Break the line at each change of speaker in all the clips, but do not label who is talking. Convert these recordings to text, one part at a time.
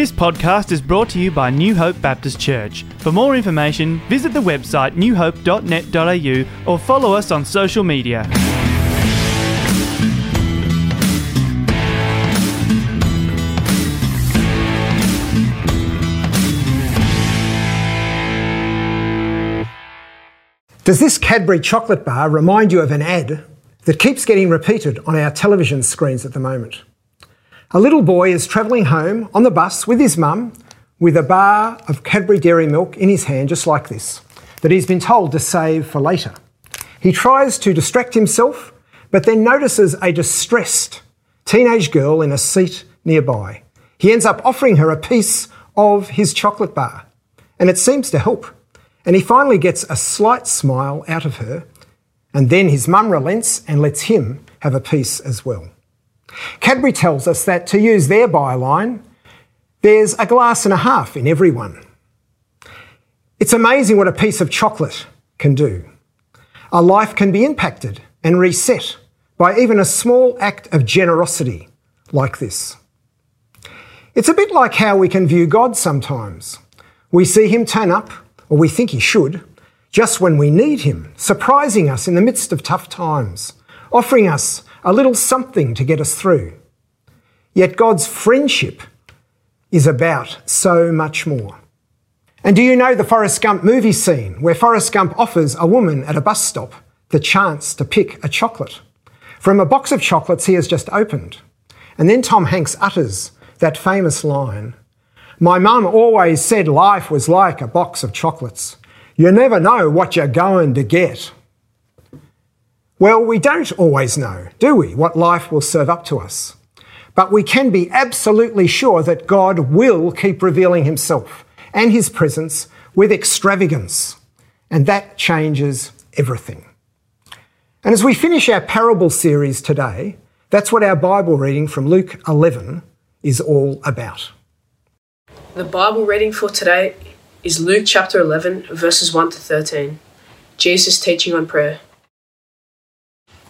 This podcast is brought to you by New Hope Baptist Church. For more information, visit the website newhope.net.au or follow us on social media.
Does this Cadbury chocolate bar remind you of an ad that keeps getting repeated on our television screens at the moment? A little boy is travelling home on the bus with his mum with a bar of Cadbury dairy milk in his hand, just like this, that he's been told to save for later. He tries to distract himself, but then notices a distressed teenage girl in a seat nearby. He ends up offering her a piece of his chocolate bar, and it seems to help. And he finally gets a slight smile out of her, and then his mum relents and lets him have a piece as well. Cadbury tells us that, to use their byline, there's a glass and a half in everyone. It's amazing what a piece of chocolate can do. A life can be impacted and reset by even a small act of generosity like this. It's a bit like how we can view God sometimes. We see Him turn up, or we think He should, just when we need Him, surprising us in the midst of tough times, offering us a little something to get us through. Yet God's friendship is about so much more. And do you know the Forrest Gump movie scene where Forrest Gump offers a woman at a bus stop the chance to pick a chocolate from a box of chocolates he has just opened? And then Tom Hanks utters that famous line My mum always said life was like a box of chocolates. You never know what you're going to get. Well, we don't always know, do we, what life will serve up to us. But we can be absolutely sure that God will keep revealing himself and his presence with extravagance. And that changes everything. And as we finish our parable series today, that's what our Bible reading from Luke 11 is all about.
The Bible reading for today is Luke chapter 11, verses 1 to 13. Jesus teaching on prayer.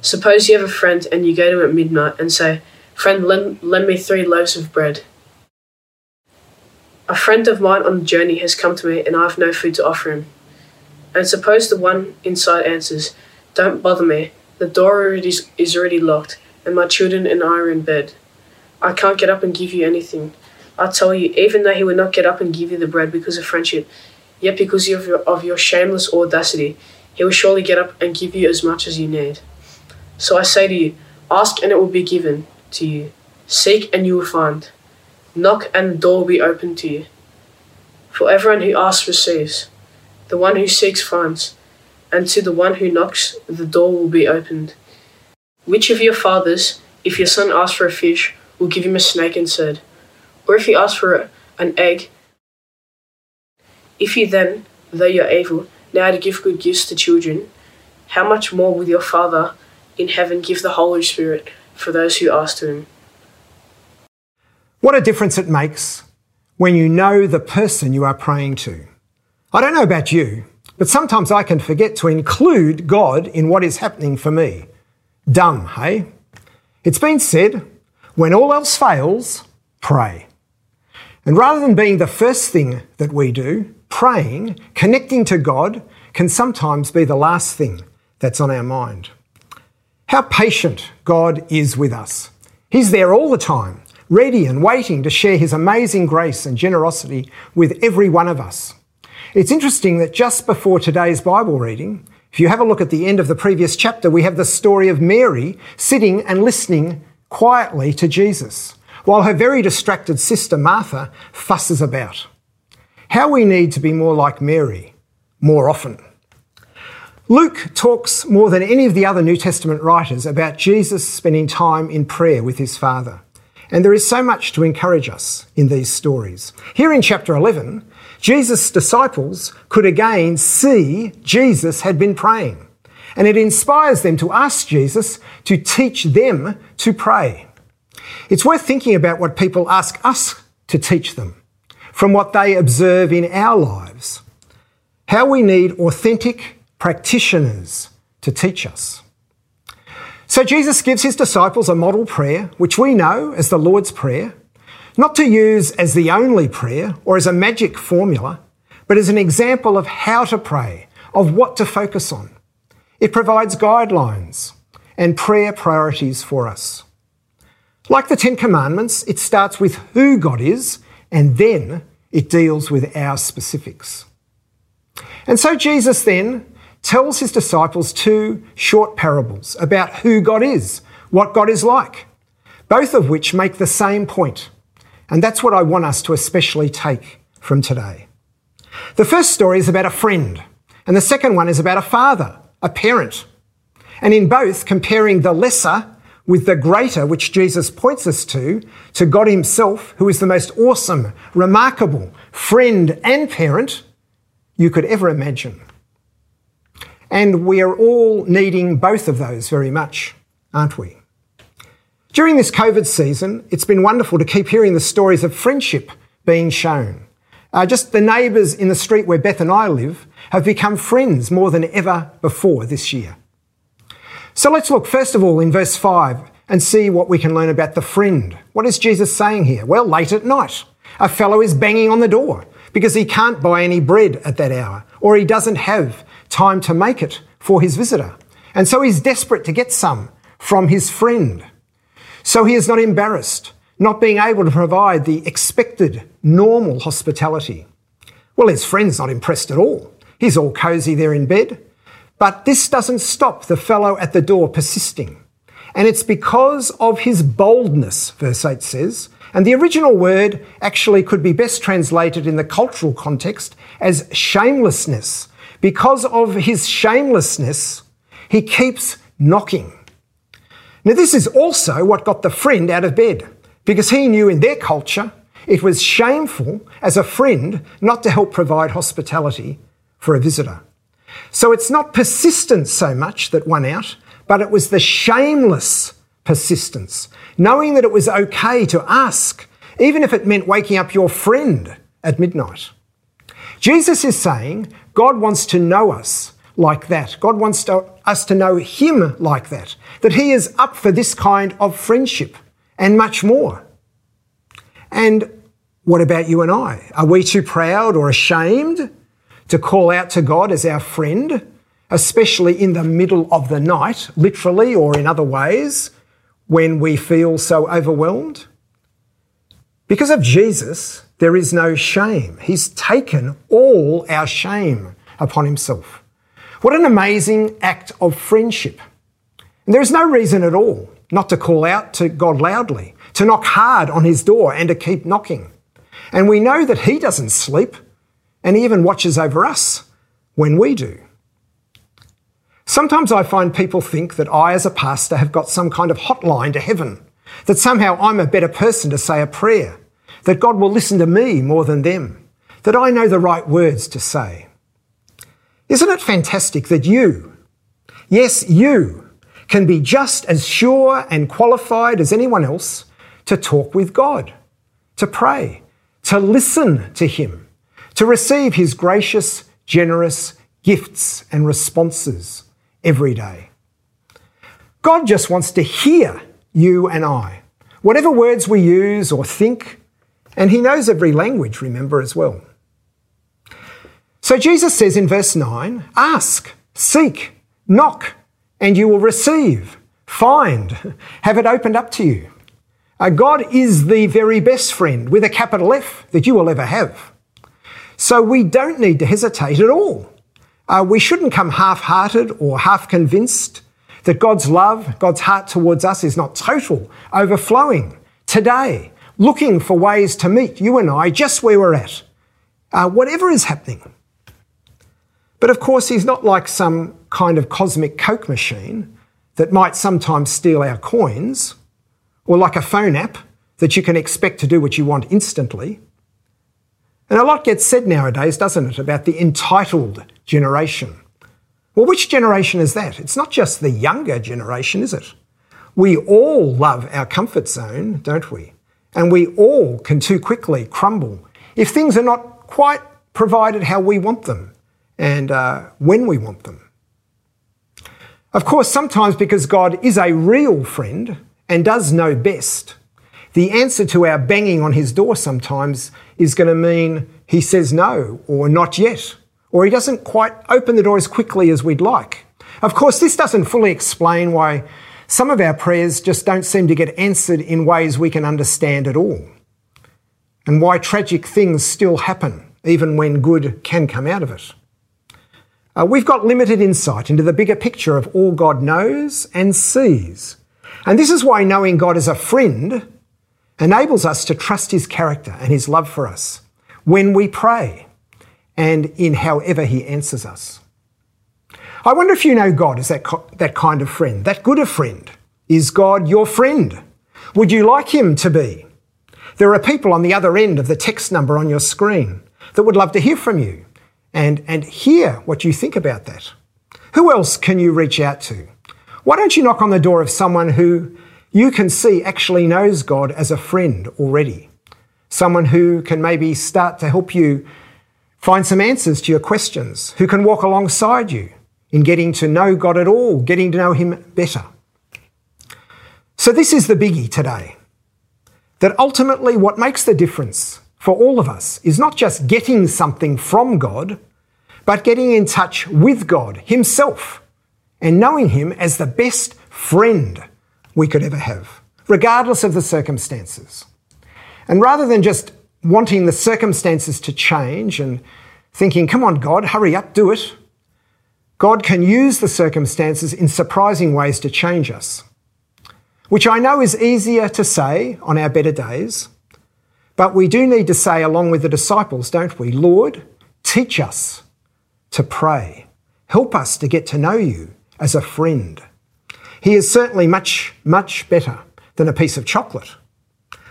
Suppose you have a friend and you go to him at midnight and say, Friend, lend, lend me three loaves of bread. A friend of mine on the journey has come to me and I have no food to offer him. And suppose the one inside answers, Don't bother me, the door is, is already locked, and my children and I are in bed. I can't get up and give you anything. I tell you, even though he would not get up and give you the bread because of friendship, yet because of your, of your shameless audacity, he will surely get up and give you as much as you need. So I say to you, ask and it will be given to you. Seek and you will find. Knock and the door will be opened to you. For everyone who asks receives. The one who seeks finds. And to the one who knocks, the door will be opened. Which of your fathers, if your son asks for a fish, will give him a snake instead? Or if he asks for an egg, if you then, though you're evil, how to give good gifts to children, how much more will your Father in heaven give the Holy Spirit for those who ask Him.
What a difference it makes when you know the person you are praying to. I don't know about you, but sometimes I can forget to include God in what is happening for me. Dumb, hey? It's been said, when all else fails, pray. And rather than being the first thing that we do, praying, connecting to God, can sometimes be the last thing that's on our mind. How patient God is with us. He's there all the time, ready and waiting to share His amazing grace and generosity with every one of us. It's interesting that just before today's Bible reading, if you have a look at the end of the previous chapter, we have the story of Mary sitting and listening quietly to Jesus, while her very distracted sister Martha fusses about. How we need to be more like Mary more often. Luke talks more than any of the other New Testament writers about Jesus spending time in prayer with his Father. And there is so much to encourage us in these stories. Here in chapter 11, Jesus' disciples could again see Jesus had been praying. And it inspires them to ask Jesus to teach them to pray. It's worth thinking about what people ask us to teach them from what they observe in our lives. How we need authentic practitioners to teach us. So Jesus gives his disciples a model prayer, which we know as the Lord's Prayer, not to use as the only prayer or as a magic formula, but as an example of how to pray, of what to focus on. It provides guidelines and prayer priorities for us. Like the Ten Commandments, it starts with who God is and then it deals with our specifics. And so Jesus then tells his disciples two short parables about who God is, what God is like, both of which make the same point. And that's what I want us to especially take from today. The first story is about a friend, and the second one is about a father, a parent. And in both, comparing the lesser with the greater, which Jesus points us to, to God Himself, who is the most awesome, remarkable friend and parent you could ever imagine. And we are all needing both of those very much, aren't we? During this COVID season, it's been wonderful to keep hearing the stories of friendship being shown. Uh, just the neighbours in the street where Beth and I live have become friends more than ever before this year. So let's look first of all in verse 5 and see what we can learn about the friend. What is Jesus saying here? Well, late at night, a fellow is banging on the door because he can't buy any bread at that hour or he doesn't have time to make it for his visitor. And so he's desperate to get some from his friend. So he is not embarrassed, not being able to provide the expected, normal hospitality. Well, his friend's not impressed at all. He's all cosy there in bed. But this doesn't stop the fellow at the door persisting. And it's because of his boldness, verse 8 says. And the original word actually could be best translated in the cultural context as shamelessness, because of his shamelessness, he keeps knocking. Now, this is also what got the friend out of bed, because he knew in their culture it was shameful as a friend not to help provide hospitality for a visitor. So it's not persistence so much that won out, but it was the shameless persistence, knowing that it was okay to ask, even if it meant waking up your friend at midnight. Jesus is saying God wants to know us like that. God wants to, us to know Him like that. That He is up for this kind of friendship and much more. And what about you and I? Are we too proud or ashamed to call out to God as our friend, especially in the middle of the night, literally or in other ways, when we feel so overwhelmed? Because of Jesus, there is no shame. He's taken all our shame upon himself. What an amazing act of friendship. And there is no reason at all not to call out to God loudly, to knock hard on his door and to keep knocking. And we know that he doesn't sleep and he even watches over us when we do. Sometimes I find people think that I, as a pastor, have got some kind of hotline to heaven, that somehow I'm a better person to say a prayer that God will listen to me more than them, that I know the right words to say. Isn't it fantastic that you, yes, you, can be just as sure and qualified as anyone else to talk with God, to pray, to listen to Him, to receive His gracious, generous gifts and responses every day. God just wants to hear you and I. Whatever words we use or think, and he knows every language, remember, as well. So Jesus says in verse 9 ask, seek, knock, and you will receive, find, have it opened up to you. Uh, God is the very best friend with a capital F that you will ever have. So we don't need to hesitate at all. Uh, we shouldn't come half hearted or half convinced that God's love, God's heart towards us is not total, overflowing today, looking for ways to meet you and I just where we're at, uh, whatever is happening. But of course, he's not like some kind of cosmic Coke machine that might sometimes steal our coins, or like a phone app that you can expect to do what you want instantly. And a lot gets said nowadays, doesn't it, about the entitled generation. Well, which generation is that? It's not just the younger generation, is it? We all love our comfort zone, don't we? And we all can too quickly crumble if things are not quite provided how we want them and uh, when we want them. Of course, sometimes because God is a real friend and does know best, the answer to our banging on his door sometimes is going to mean he says no or not yet, or he doesn't quite open the door as quickly as we'd like. Of course, this doesn't fully explain why some of our prayers just don't seem to get answered in ways we can understand at all, and why tragic things still happen even when good can come out of it. Uh, we've got limited insight into the bigger picture of all God knows and sees. And this is why knowing God as a friend enables us to trust his character and his love for us when we pray and in however he answers us. I wonder if you know God as that, that kind of friend, that good a friend. Is God your friend? Would you like him to be? There are people on the other end of the text number on your screen that would love to hear from you and, and hear what you think about that. Who else can you reach out to? Why don't you knock on the door of someone who you can see actually knows God as a friend already? Someone who can maybe start to help you find some answers to your questions, who can walk alongside you in getting to know God at all, getting to know Him better. So, this is the biggie today that ultimately what makes the difference for all of us is not just getting something from God, but getting in touch with God Himself and knowing Him as the best friend we could ever have, regardless of the circumstances. And rather than just wanting the circumstances to change and thinking, come on, God, hurry up, do it, God can use the circumstances in surprising ways to change us, which I know is easier to say on our better days but we do need to say, along with the disciples, don't we? Lord, teach us to pray. Help us to get to know you as a friend. He is certainly much, much better than a piece of chocolate.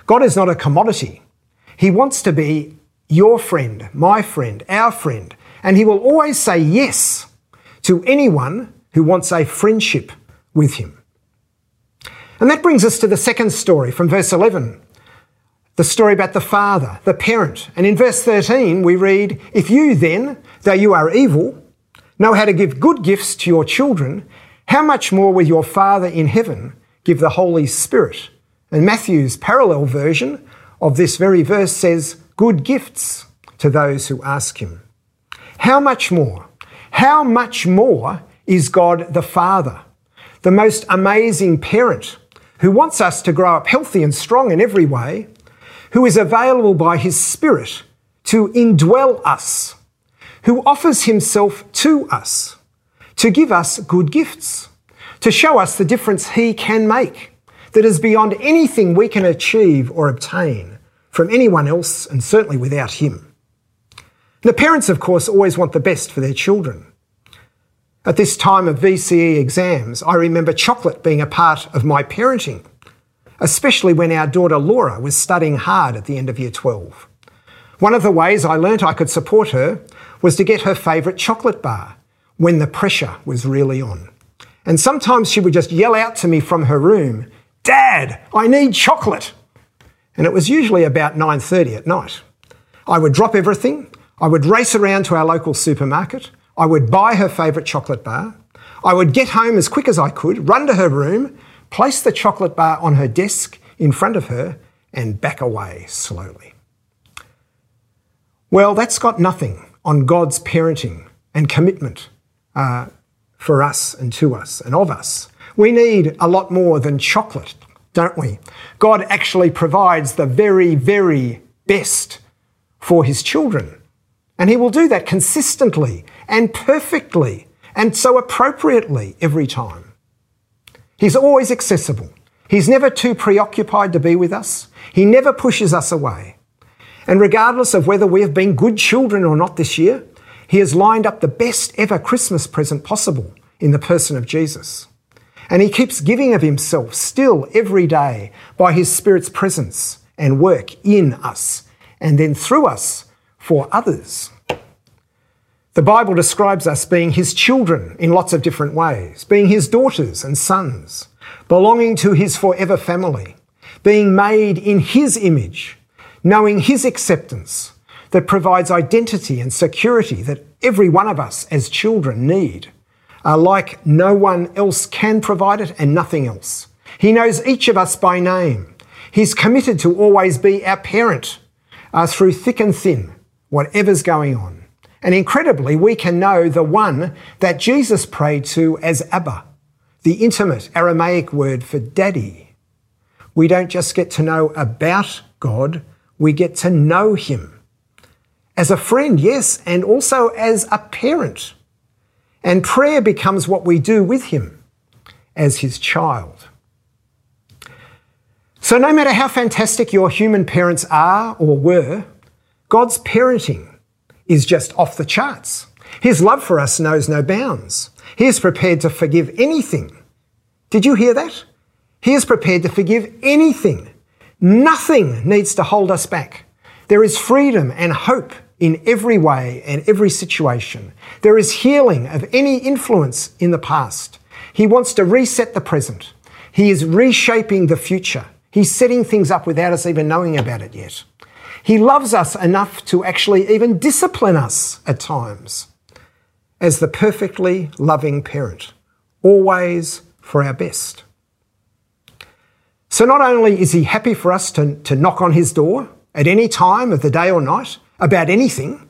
God is not a commodity. He wants to be your friend, my friend, our friend, and He will always say yes to anyone who wants a friendship with Him. And that brings us to the second story from verse 11 the story about the father, the parent. And in verse 13, we read, If you then, though you are evil, know how to give good gifts to your children, how much more will your Father in heaven give the Holy Spirit? And Matthew's parallel version of this very verse says, Good gifts to those who ask him. How much more? How much more is God the Father, the most amazing parent who wants us to grow up healthy and strong in every way? who is available by his Spirit to indwell us, who offers himself to us, to give us good gifts, to show us the difference he can make that is beyond anything we can achieve or obtain from anyone else and certainly without him. The parents, of course, always want the best for their children. At this time of VCE exams, I remember chocolate being a part of my parenting especially when our daughter Laura was studying hard at the end of year 12. One of the ways I learnt I could support her was to get her favourite chocolate bar when the pressure was really on. And sometimes she would just yell out to me from her room, Dad, I need chocolate. And it was usually about 9:30 at night. I would drop everything, I would race around to our local supermarket, I would buy her favourite chocolate bar, I would get home as quick as I could, run to her room, place the chocolate bar on her desk in front of her, and back away slowly. Well, that's got nothing on God's parenting and commitment uh, for us and to us and of us. We need a lot more than chocolate, don't we? God actually provides the very, very best for his children. And he will do that consistently and perfectly and so appropriately every time. He's always accessible. He's never too preoccupied to be with us. He never pushes us away. And regardless of whether we have been good children or not this year, He has lined up the best ever Christmas present possible in the person of Jesus. And He keeps giving of Himself still every day by His Spirit's presence and work in us and then through us for others. The Bible describes us being His children in lots of different ways, being His daughters and sons, belonging to His forever family, being made in His image, knowing His acceptance that provides identity and security that every one of us as children need, like no one else can provide it and nothing else. He knows each of us by name. He's committed to always be our parent uh, through thick and thin, whatever's going on. And incredibly, we can know the one that Jesus prayed to as Abba, the intimate Aramaic word for daddy. We don't just get to know about God, we get to know him. As a friend, yes, and also as a parent. And prayer becomes what we do with him as his child. So, no matter how fantastic your human parents are or were, God's parenting is just off the charts. His love for us knows no bounds. He is prepared to forgive anything. Did you hear that? He is prepared to forgive anything. Nothing needs to hold us back. There is freedom and hope in every way and every situation. There is healing of any influence in the past. He wants to reset the present. He is reshaping the future. He's setting things up without us even knowing about it yet. He loves us enough to actually even discipline us at times as the perfectly loving parent, always for our best. So, not only is he happy for us to, to knock on his door at any time of the day or night about anything,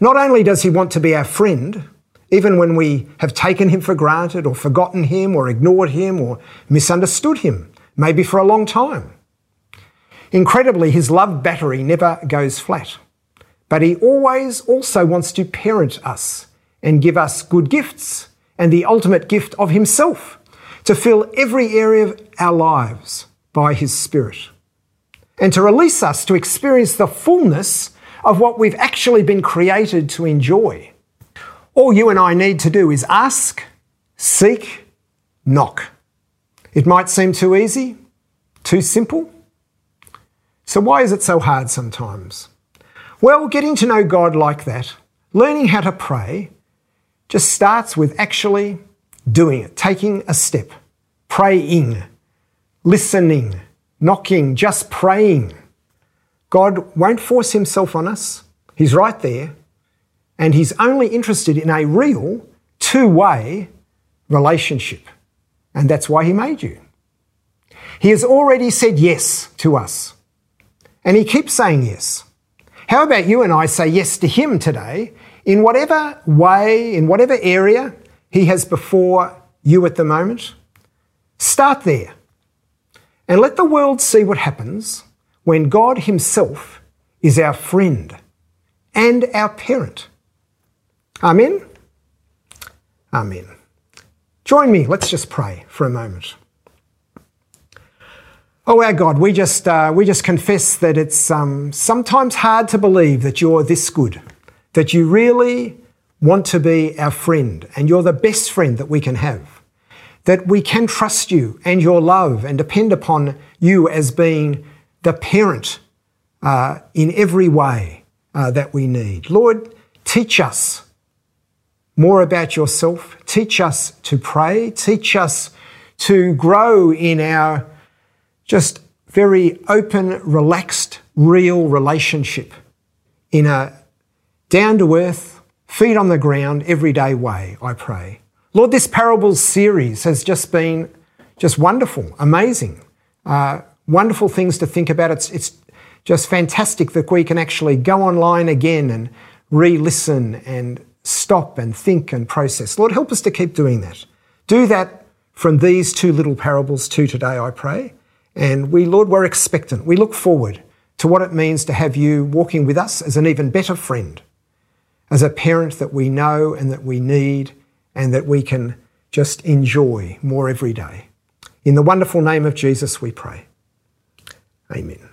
not only does he want to be our friend, even when we have taken him for granted or forgotten him or ignored him or misunderstood him, maybe for a long time. Incredibly, his love battery never goes flat. But he always also wants to parent us and give us good gifts and the ultimate gift of himself to fill every area of our lives by his Spirit and to release us to experience the fullness of what we've actually been created to enjoy. All you and I need to do is ask, seek, knock. It might seem too easy, too simple. So, why is it so hard sometimes? Well, getting to know God like that, learning how to pray, just starts with actually doing it, taking a step, praying, listening, knocking, just praying. God won't force himself on us. He's right there. And he's only interested in a real two way relationship. And that's why he made you. He has already said yes to us. And he keeps saying yes. How about you and I say yes to him today in whatever way, in whatever area he has before you at the moment? Start there. And let the world see what happens when God himself is our friend and our parent. Amen? Amen. Join me, let's just pray for a moment. Oh, our God, we just, uh, we just confess that it's um, sometimes hard to believe that you're this good, that you really want to be our friend, and you're the best friend that we can have, that we can trust you and your love and depend upon you as being the parent uh, in every way uh, that we need. Lord, teach us more about yourself. Teach us to pray. Teach us to grow in our just very open, relaxed, real relationship in a down to earth, feet on the ground, everyday way, I pray. Lord, this parables series has just been just wonderful, amazing, uh, wonderful things to think about. It's, it's just fantastic that we can actually go online again and re listen and stop and think and process. Lord, help us to keep doing that. Do that from these two little parables to today, I pray. And we, Lord, we're expectant. We look forward to what it means to have you walking with us as an even better friend, as a parent that we know and that we need and that we can just enjoy more every day. In the wonderful name of Jesus, we pray. Amen.